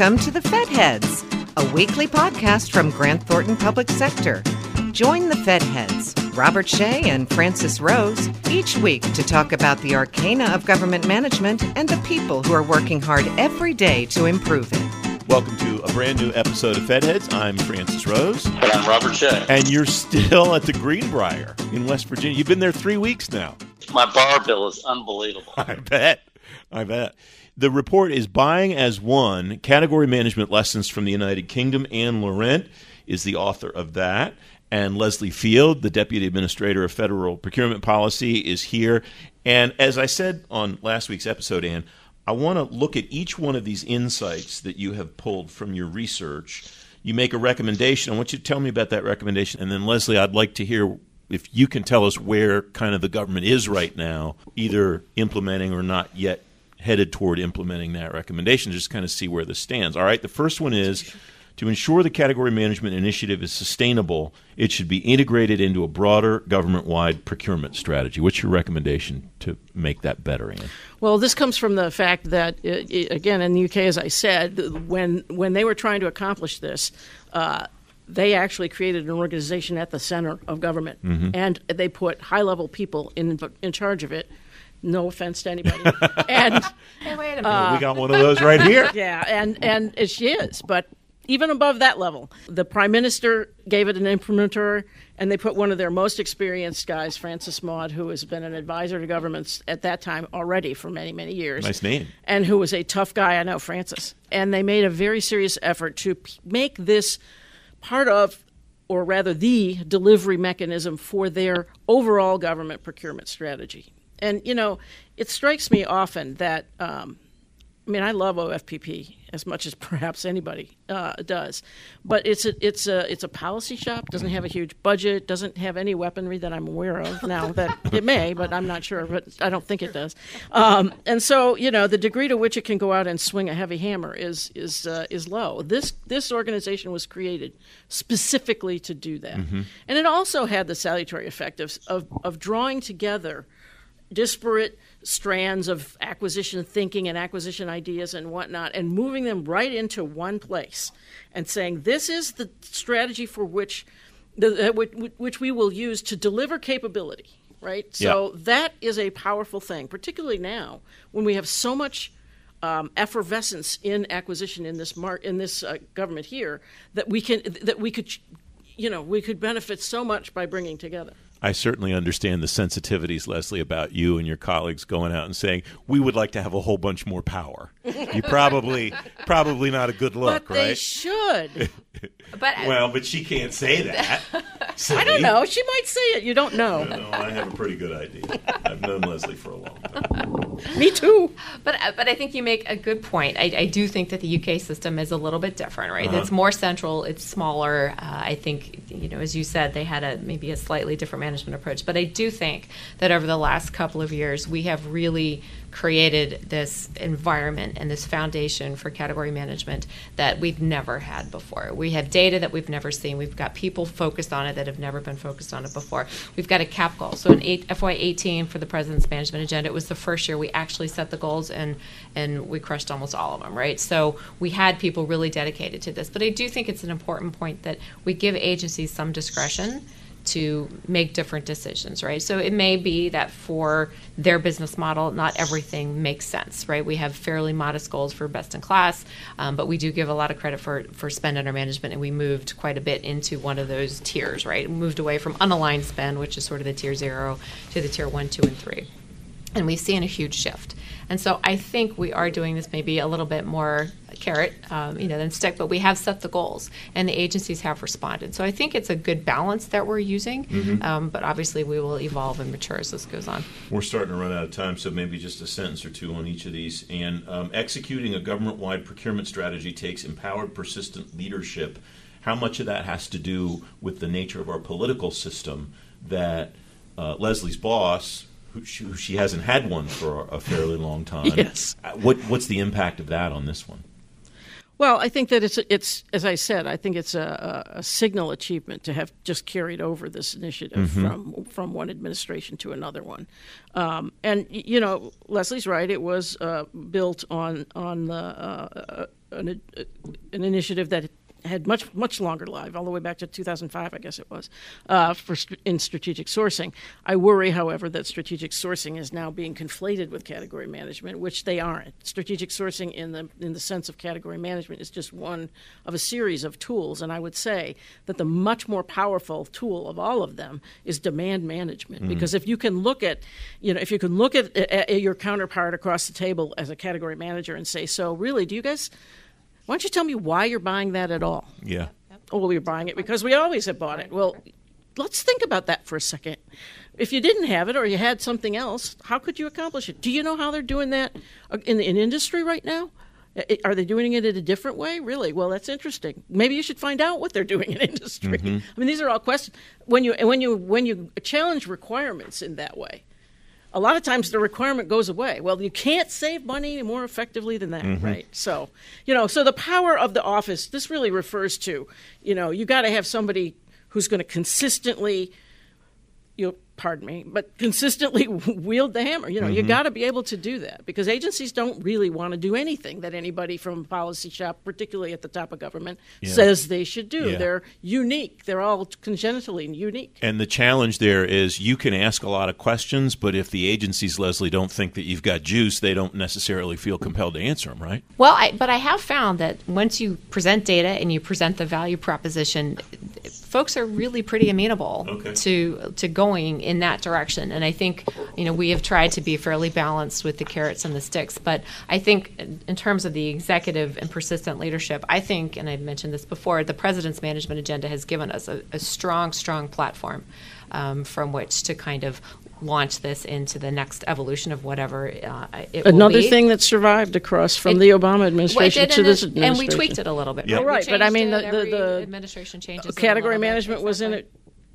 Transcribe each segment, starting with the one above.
Welcome to the Fed Heads, a weekly podcast from Grant Thornton Public Sector. Join the Fed Heads, Robert Shea and Francis Rose, each week to talk about the arcana of government management and the people who are working hard every day to improve it. Welcome to a brand new episode of Fed Heads. I'm Francis Rose. And I'm Robert Shea. And you're still at the Greenbrier in West Virginia. You've been there three weeks now. My bar bill is unbelievable. I bet. I bet. The report is Buying as One Category Management Lessons from the United Kingdom. Anne Laurent is the author of that. And Leslie Field, the Deputy Administrator of Federal Procurement Policy, is here. And as I said on last week's episode, Anne, I want to look at each one of these insights that you have pulled from your research. You make a recommendation. I want you to tell me about that recommendation. And then, Leslie, I'd like to hear if you can tell us where kind of the government is right now, either implementing or not yet headed toward implementing that recommendation, just kind of see where this stands. All right, the first one is to ensure the category management initiative is sustainable, it should be integrated into a broader government wide procurement strategy. What's your recommendation to make that better, Anne? Well, this comes from the fact that, it, it, again, in the UK, as I said, when, when they were trying to accomplish this, uh, they actually created an organization at the center of government, mm-hmm. and they put high level people in, in charge of it no offense to anybody. and hey, wait a minute. Uh, we got one of those right here. Yeah, and and she is, but even above that level, the prime minister gave it an imprimatur, and they put one of their most experienced guys, Francis Maude, who has been an advisor to governments at that time already for many many years. Nice name. And who was a tough guy. I know Francis, and they made a very serious effort to make this part of or rather the delivery mechanism for their overall government procurement strategy. And you know, it strikes me often that um, I mean, I love OFPP as much as perhaps anybody uh, does, but it's a it's a it's a policy shop. Doesn't have a huge budget. Doesn't have any weaponry that I'm aware of. Now that it may, but I'm not sure. But I don't think it does. Um, and so you know, the degree to which it can go out and swing a heavy hammer is is uh, is low. This this organization was created specifically to do that, mm-hmm. and it also had the salutary effect of of, of drawing together disparate strands of acquisition thinking and acquisition ideas and whatnot and moving them right into one place and saying this is the strategy for which the, which we will use to deliver capability right so yeah. that is a powerful thing particularly now when we have so much um, effervescence in acquisition in this mar- in this uh, government here that we can that we could you know we could benefit so much by bringing together I certainly understand the sensitivities, Leslie, about you and your colleagues going out and saying we would like to have a whole bunch more power. You probably, probably not a good look, but right? They should. but well, but she can't say that. I don't know. She might say it. You don't know. No, no, I have a pretty good idea. I've known Leslie for a long time. Me too. But but I think you make a good point. I, I do think that the UK system is a little bit different, right? Uh-huh. It's more central. It's smaller. Uh, I think you know, as you said, they had a maybe a slightly different management approach. But I do think that over the last couple of years, we have really created this environment and this foundation for category management that we've never had before. We have data that we've never seen. We've got people focused on it that have never been focused on it before. We've got a cap goal. So in eight, FY18 for the President's Management Agenda, it was the first year we actually set the goals and and we crushed almost all of them, right? So we had people really dedicated to this. But I do think it's an important point that we give agencies some discretion to make different decisions, right? So it may be that for their business model, not everything makes sense, right? We have fairly modest goals for best in class, um, but we do give a lot of credit for, for spend under management, and we moved quite a bit into one of those tiers, right? We moved away from unaligned spend, which is sort of the tier zero, to the tier one, two, and three. And we've seen a huge shift. And so I think we are doing this maybe a little bit more carrot, um, you know, than stick, but we have set the goals and the agencies have responded. So I think it's a good balance that we're using, mm-hmm. um, but obviously we will evolve and mature as this goes on. We're starting to run out of time, so maybe just a sentence or two on each of these. And um, executing a government wide procurement strategy takes empowered, persistent leadership. How much of that has to do with the nature of our political system that uh, Leslie's boss, who she, who she, hasn't had one for a fairly long time. yes. Uh, what, what's the impact of that on this one? Well, I think that it's it's as I said, I think it's a, a signal achievement to have just carried over this initiative mm-hmm. from from one administration to another one, um, and you know Leslie's right. It was uh, built on on the uh, an, an initiative that had much much longer life, all the way back to 2005, I guess it was, uh, for in strategic sourcing. I worry, however, that strategic sourcing is now being conflated with category management, which they aren't. Strategic sourcing, in the in the sense of category management, is just one of a series of tools, and I would say that the much more powerful tool of all of them is demand management. Mm. Because if you can look at, you know, if you can look at, at, at your counterpart across the table as a category manager and say, so really, do you guys why don't you tell me why you're buying that at all? Yeah. Oh, well, you're buying it because we always have bought it. Well, let's think about that for a second. If you didn't have it or you had something else, how could you accomplish it? Do you know how they're doing that in in industry right now? Are they doing it in a different way? Really? Well, that's interesting. Maybe you should find out what they're doing in industry. Mm-hmm. I mean, these are all questions. When you when you when you challenge requirements in that way, a lot of times the requirement goes away. Well, you can't save money more effectively than that, mm-hmm. right? So, you know, so the power of the office, this really refers to, you know, you got to have somebody who's going to consistently, you pardon me, but consistently wield the hammer. You know, mm-hmm. you got to be able to do that because agencies don't really want to do anything that anybody from a policy shop, particularly at the top of government, yeah. says they should do. Yeah. They're unique. They're all congenitally unique. And the challenge there is you can ask a lot of questions, but if the agencies, Leslie, don't think that you've got juice, they don't necessarily feel compelled to answer them, right? Well, I, but I have found that once you present data and you present the value proposition, folks are really pretty amenable okay. to to going in that direction. And I think you know we have tried to be fairly balanced with the carrots and the sticks. But I think in terms of the executive and persistent leadership, I think, and I've mentioned this before, the president's management agenda has given us a, a strong, strong platform. Um, from which to kind of launch this into the next evolution of whatever uh, it Another thing that survived across from it, the Obama administration to this administration. And we tweaked it a little bit. Right, right. but I mean, the, the, the administration changes. Category management was in it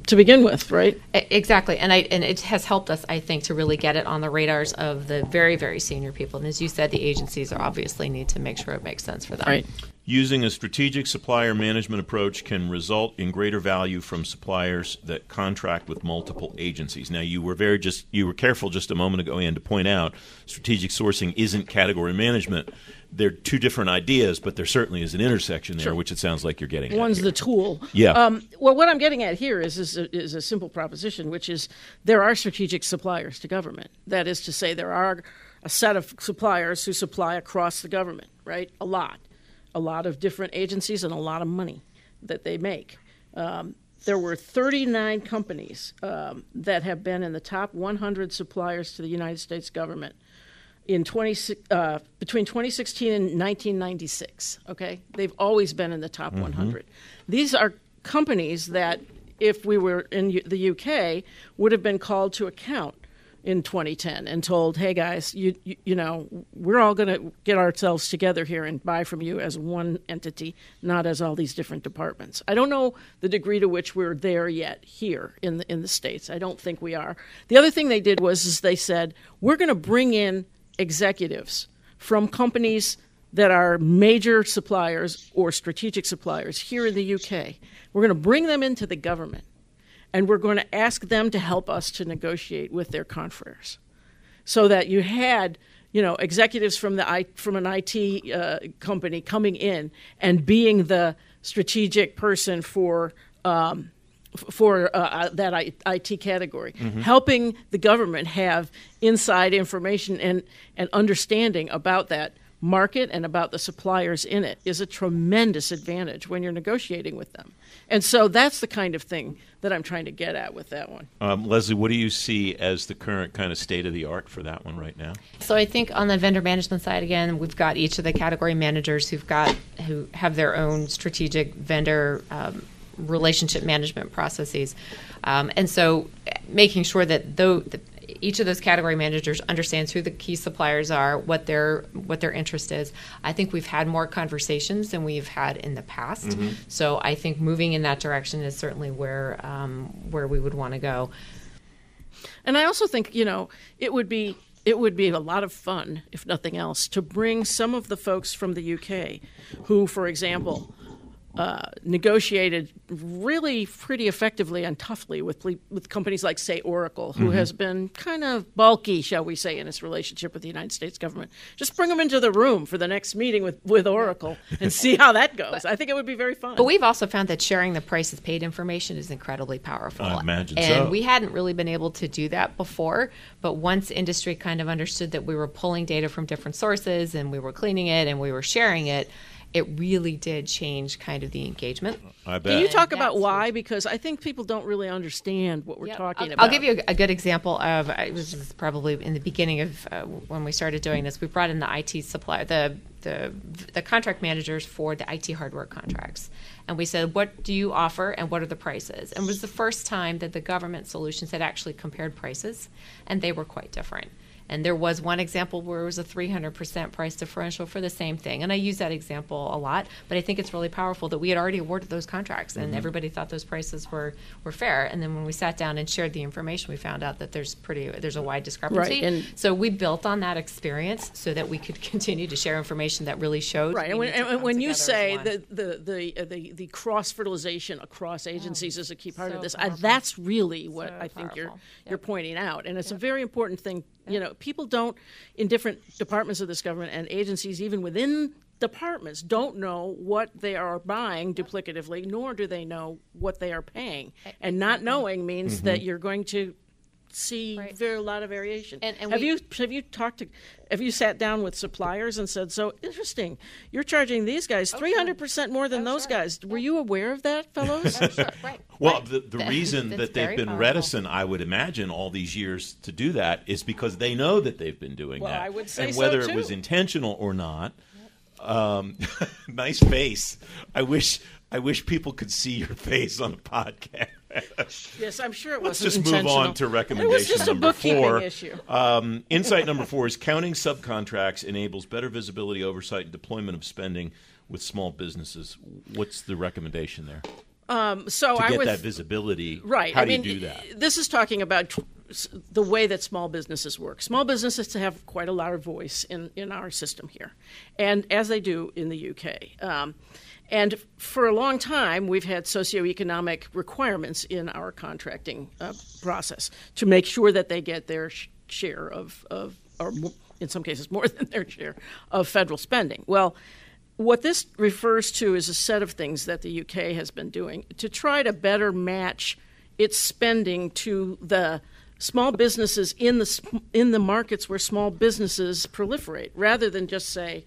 to begin with, right? Exactly, and I and it has helped us, I think, to really get it on the radars of the very, very senior people. And as you said, the agencies are obviously need to make sure it makes sense for them. Right. Using a strategic supplier management approach can result in greater value from suppliers that contract with multiple agencies. Now, you were very just you were careful just a moment ago, Anne, to point out strategic sourcing isn't category management. They're two different ideas, but there certainly is an intersection there, sure. which it sounds like you're getting. One's the tool. Yeah. Um, well, what I'm getting at here is is a, is a simple proposition, which is there are strategic suppliers to government. That is to say, there are a set of suppliers who supply across the government, right? A lot a lot of different agencies and a lot of money that they make. Um, there were 39 companies um, that have been in the top 100 suppliers to the United States government in 20, uh, between 2016 and 1996. Okay, they've always been in the top mm-hmm. 100. These are companies that, if we were in the UK, would have been called to account in 2010 and told, "Hey guys, you you, you know, we're all going to get ourselves together here and buy from you as one entity, not as all these different departments." I don't know the degree to which we're there yet here in the in the states. I don't think we are. The other thing they did was is they said, "We're going to bring in executives from companies that are major suppliers or strategic suppliers here in the UK. We're going to bring them into the government." And we're going to ask them to help us to negotiate with their confreres. So that you had, you know, executives from the from an IT uh, company coming in and being the strategic person for. Um, for uh, uh that IT category, mm-hmm. helping the government have inside information and, and understanding about that market and about the suppliers in it is a tremendous advantage when you're negotiating with them. And so that's the kind of thing that I'm trying to get at with that one. Um, Leslie, what do you see as the current kind of state of the art for that one right now? So I think on the vendor management side, again, we've got each of the category managers who've got who have their own strategic vendor. Um, relationship management processes um, and so making sure that though each of those category managers understands who the key suppliers are, what their what their interest is. I think we've had more conversations than we've had in the past. Mm-hmm. So I think moving in that direction is certainly where um, where we would want to go. And I also think you know it would be it would be a lot of fun, if nothing else, to bring some of the folks from the UK who, for example, uh, negotiated really pretty effectively and toughly with with companies like, say, Oracle, who mm-hmm. has been kind of bulky, shall we say, in its relationship with the United States government. Just bring them into the room for the next meeting with, with Oracle and see how that goes. But, I think it would be very fun. But we've also found that sharing the prices paid information is incredibly powerful. I imagine and so. we hadn't really been able to do that before, but once industry kind of understood that we were pulling data from different sources and we were cleaning it and we were sharing it, it really did change kind of the engagement. I bet. Can you talk about why? Because I think people don't really understand what we're yep. talking I'll, about. I'll give you a, a good example of it was probably in the beginning of uh, when we started doing this. We brought in the IT supplier, the the the contract managers for the IT hardware contracts, and we said, "What do you offer, and what are the prices?" And it was the first time that the government solutions had actually compared prices, and they were quite different. And there was one example where it was a 300% price differential for the same thing. And I use that example a lot, but I think it's really powerful that we had already awarded those contracts and mm-hmm. everybody thought those prices were, were fair. And then when we sat down and shared the information, we found out that there's pretty there's a wide discrepancy. Right. And so we built on that experience so that we could continue to share information that really showed. Right. And when, and when you say the the the, uh, the, the cross fertilization across agencies oh, is a key part so of this, uh, that's really what so I think powerful. you're yep. you're pointing out, and it's yep. a very important thing you know, people don't, in different departments of this government and agencies, even within departments, don't know what they are buying duplicatively, nor do they know what they are paying. And not knowing means mm-hmm. that you're going to see right. very a lot of variation. And, and have we, you have you talked to have you sat down with suppliers and said, "So interesting, you're charging these guys oh, three hundred percent more than oh, those sure. guys." Were you aware of that, fellows? oh, sure. right. Well, right. the, the reason that they've been powerful. reticent, I would imagine, all these years to do that is because they know that they've been doing well, that. I would say and whether so it was intentional or not. Um, nice face. I wish I wish people could see your face on a podcast. yes, I'm sure it was. Let's wasn't just move on to recommendation was number four. Um, insight number four is counting subcontracts enables better visibility, oversight, and deployment of spending with small businesses. What's the recommendation there? Um, so to I get would, that visibility, right? How I do mean, you do that? This is talking about the way that small businesses work. Small businesses have quite a lot of voice in, in our system here, and as they do in the UK. Um, and for a long time, we've had socioeconomic requirements in our contracting uh, process to make sure that they get their sh- share of, of, or in some cases more than their share of federal spending. Well, what this refers to is a set of things that the UK has been doing to try to better match its spending to the small businesses in the in the markets where small businesses proliferate, rather than just say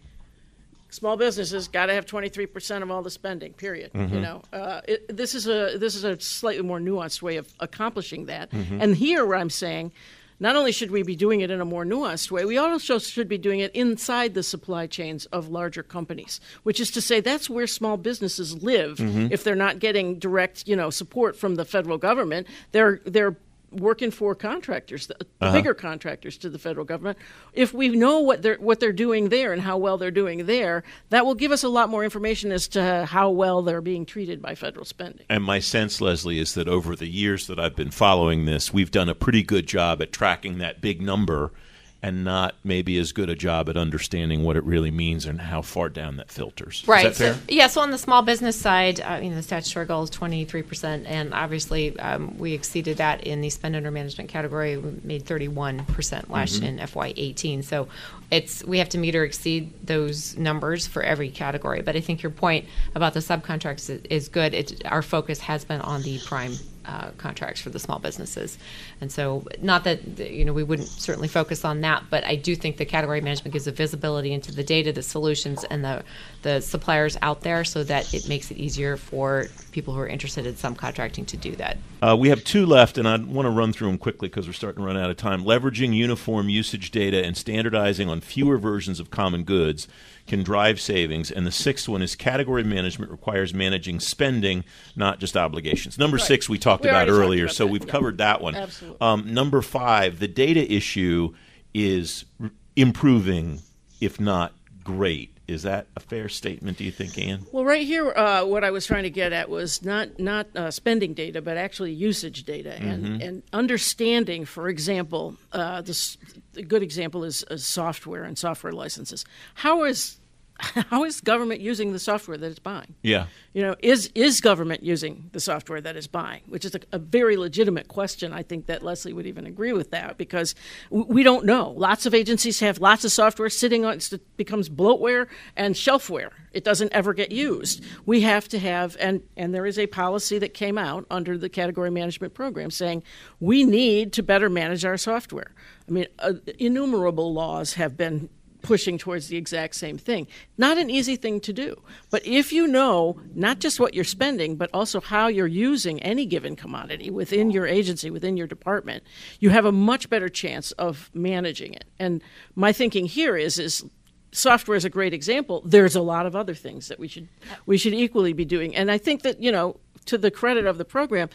small businesses got to have 23% of all the spending period mm-hmm. you know uh, it, this is a this is a slightly more nuanced way of accomplishing that mm-hmm. and here what i'm saying not only should we be doing it in a more nuanced way, we also should be doing it inside the supply chains of larger companies, which is to say that's where small businesses live. Mm-hmm. If they're not getting direct, you know, support from the federal government, they're they're working for contractors, the, uh-huh. bigger contractors to the federal government. If we know what they're what they're doing there and how well they're doing there, that will give us a lot more information as to how well they're being treated by federal spending. And my sense, Leslie, is that over the years that I've been following this, we've done a pretty good job at tracking that big number and not maybe as good a job at understanding what it really means and how far down that filters. Right. So, yeah. So on the small business side, uh, you know, the statutory goal is twenty three percent, and obviously um, we exceeded that in the spend under management category. We made thirty one percent last mm-hmm. in FY eighteen. So it's we have to meet or exceed those numbers for every category. But I think your point about the subcontracts is, is good. It, our focus has been on the prime uh, contracts for the small businesses. And so, not that you know we wouldn't certainly focus on that, but I do think the category management gives a visibility into the data, the solutions, and the the suppliers out there, so that it makes it easier for people who are interested in subcontracting to do that. Uh, we have two left, and I want to run through them quickly because we're starting to run out of time. Leveraging uniform usage data and standardizing on fewer versions of common goods can drive savings. And the sixth one is category management requires managing spending, not just obligations. Number right. six we talked we about earlier, about so that. we've yeah. covered that one. Absolutely. Um, number five, the data issue is r- improving, if not great. Is that a fair statement? Do you think, Anne? Well, right here, uh, what I was trying to get at was not not uh, spending data, but actually usage data and Mm-hmm. and understanding. For example, uh, this a good example is, is software and software licenses. How is how is government using the software that it's buying? Yeah. You know, is is government using the software that it's buying? Which is a, a very legitimate question. I think that Leslie would even agree with that because we don't know. Lots of agencies have lots of software sitting on it becomes bloatware and shelfware. It doesn't ever get used. We have to have and and there is a policy that came out under the category management program saying we need to better manage our software. I mean, uh, innumerable laws have been pushing towards the exact same thing. Not an easy thing to do. But if you know not just what you're spending, but also how you're using any given commodity within your agency, within your department, you have a much better chance of managing it. And my thinking here is is software is a great example. There's a lot of other things that we should we should equally be doing. And I think that, you know, to the credit of the program,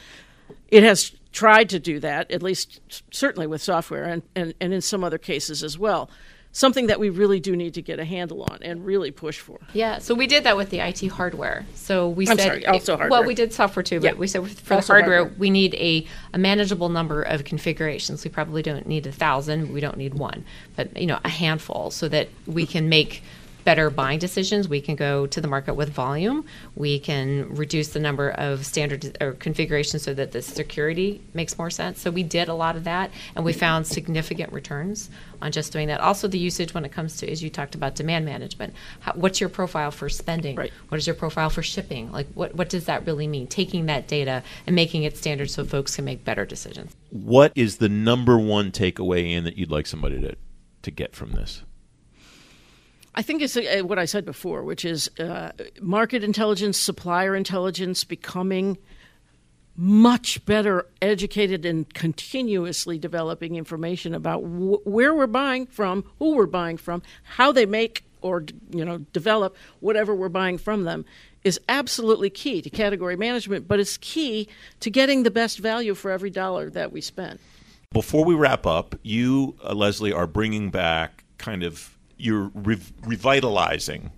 it has tried to do that, at least certainly with software and, and, and in some other cases as well something that we really do need to get a handle on and really push for. Yeah, so we did that with the IT hardware. So we I'm said, sorry, also hardware. Well, we did software too, but Yeah. we said for Also the hardware, hardware. we need a, a manageable number of configurations. We probably don't need a thousand. We don't need one, but you know, a handful, so that we can make better buying decisions. We can go to the market with volume. We can reduce the number of standard or configurations so that the security makes more sense. So we did a lot of that, and we found significant returns on just doing that. Also, the usage when it comes to, as you talked about, demand management. How, what's your profile for spending? Right. What is your profile for shipping? Like, what what does that really mean? Taking that data and making it standard so folks can make better decisions. What is the number one takeaway in that you'd like somebody to to get from this? I think it's uh, what I said before, which is uh, market intelligence, supplier intelligence becoming much better educated and continuously developing information about wh- where we're buying from, who we're buying from, how they make or you know develop whatever we're buying from them is absolutely key to category management, but it's key to getting the best value for every dollar that we spend. Before we wrap up, you, uh, Leslie, are bringing back kind of you're rev- revitalizing.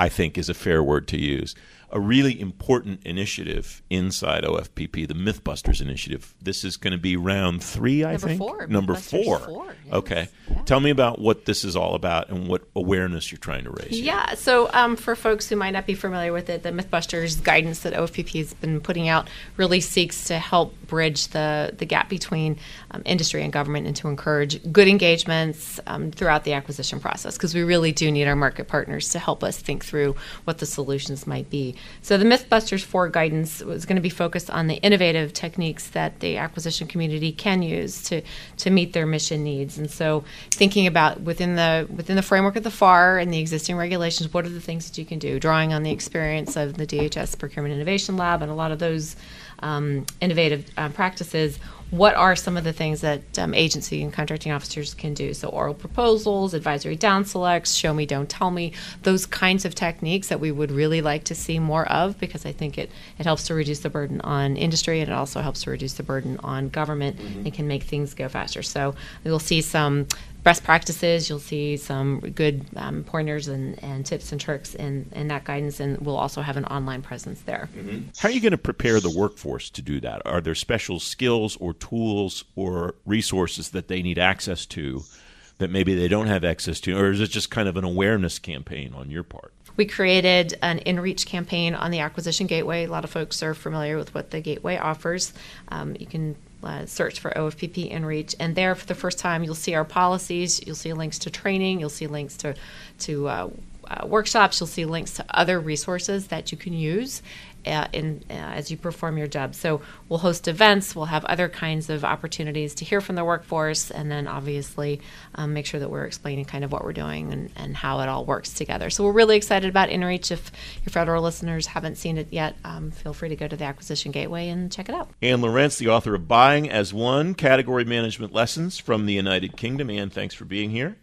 I think is a fair word to use. A really important initiative inside OFPP, the MythBusters initiative. This is going to be round three, I Number think. four, Number four. four, yes. Okay. Yeah. Tell me about what this is all about and what awareness you're trying to raise. here. Yeah, so um, for folks who might not be familiar with it, the MythBusters guidance that OFPP has been putting out really seeks to help bridge the, the gap between um, industry and government and to encourage good engagements um, throughout the acquisition process because we really do need our market partners to help us think through what the solutions might be. So the MythBusters 4 guidance was going to be focused on the innovative techniques that the acquisition community can use to, to meet their mission needs. And so thinking about within the within the framework of the FAR and the existing regulations, what are the things that you can do? Drawing on the experience of the DHS Procurement Innovation Lab and a lot of those um, innovative uh, practices. What are some of the things that um, agency and contracting officers can do? So, oral proposals, advisory down selects, show me, don't tell me, those kinds of techniques that we would really like to see more of because I think it, it helps to reduce the burden on industry and it also helps to reduce the burden on government and can make things go faster. So, we'll see some best practices. You'll see some good um, pointers and, and tips and tricks in, in that guidance, and we'll also have an online presence there. How are you going to prepare the workforce to do that? Are there special skills or tools or resources that they need access to that maybe they don't have access to? Or is it just kind of an awareness campaign on your part? We created an InReach campaign on the Acquisition Gateway. A lot of folks are familiar with what the Gateway offers. Um, you can uh, search for OFPP InReach, and there for the first time you'll see our policies. You'll see links to training. You'll see links to to uh, uh, workshops. You'll see links to other resources that you can use uh, in uh, as you perform your job. So we'll host events. We'll have other kinds of opportunities to hear from the workforce, and then obviously um, make sure that we're explaining kind of what we're doing and, and how it all works together. So we're really excited about InReach. If your federal listeners haven't seen it yet, um, feel free to go to the Acquisition Gateway and check it out. Anne Laurent, the author of Buying as One Category Management Lessons from the United Kingdom. Anne, thanks for being here.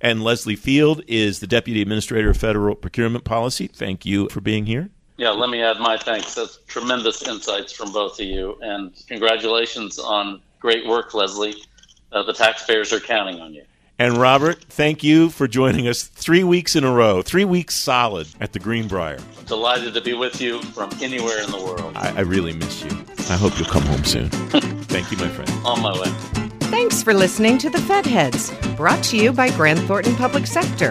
And Leslie Field is the Deputy Administrator of Federal Procurement Policy. Thank you for being here. Yeah, let me add my thanks. That's tremendous insights from both of you. And congratulations on great work, Leslie. Uh, the taxpayers are counting on you. And Robert, thank you for joining us three weeks in a row, three weeks solid at the Greenbrier. Delighted to be with you from anywhere in the world. I, I really miss you. I hope you'll come home soon. thank you, my friend. On my way. Thanks for listening to the Fed Heads, brought to you by Grant Thornton Public Sector.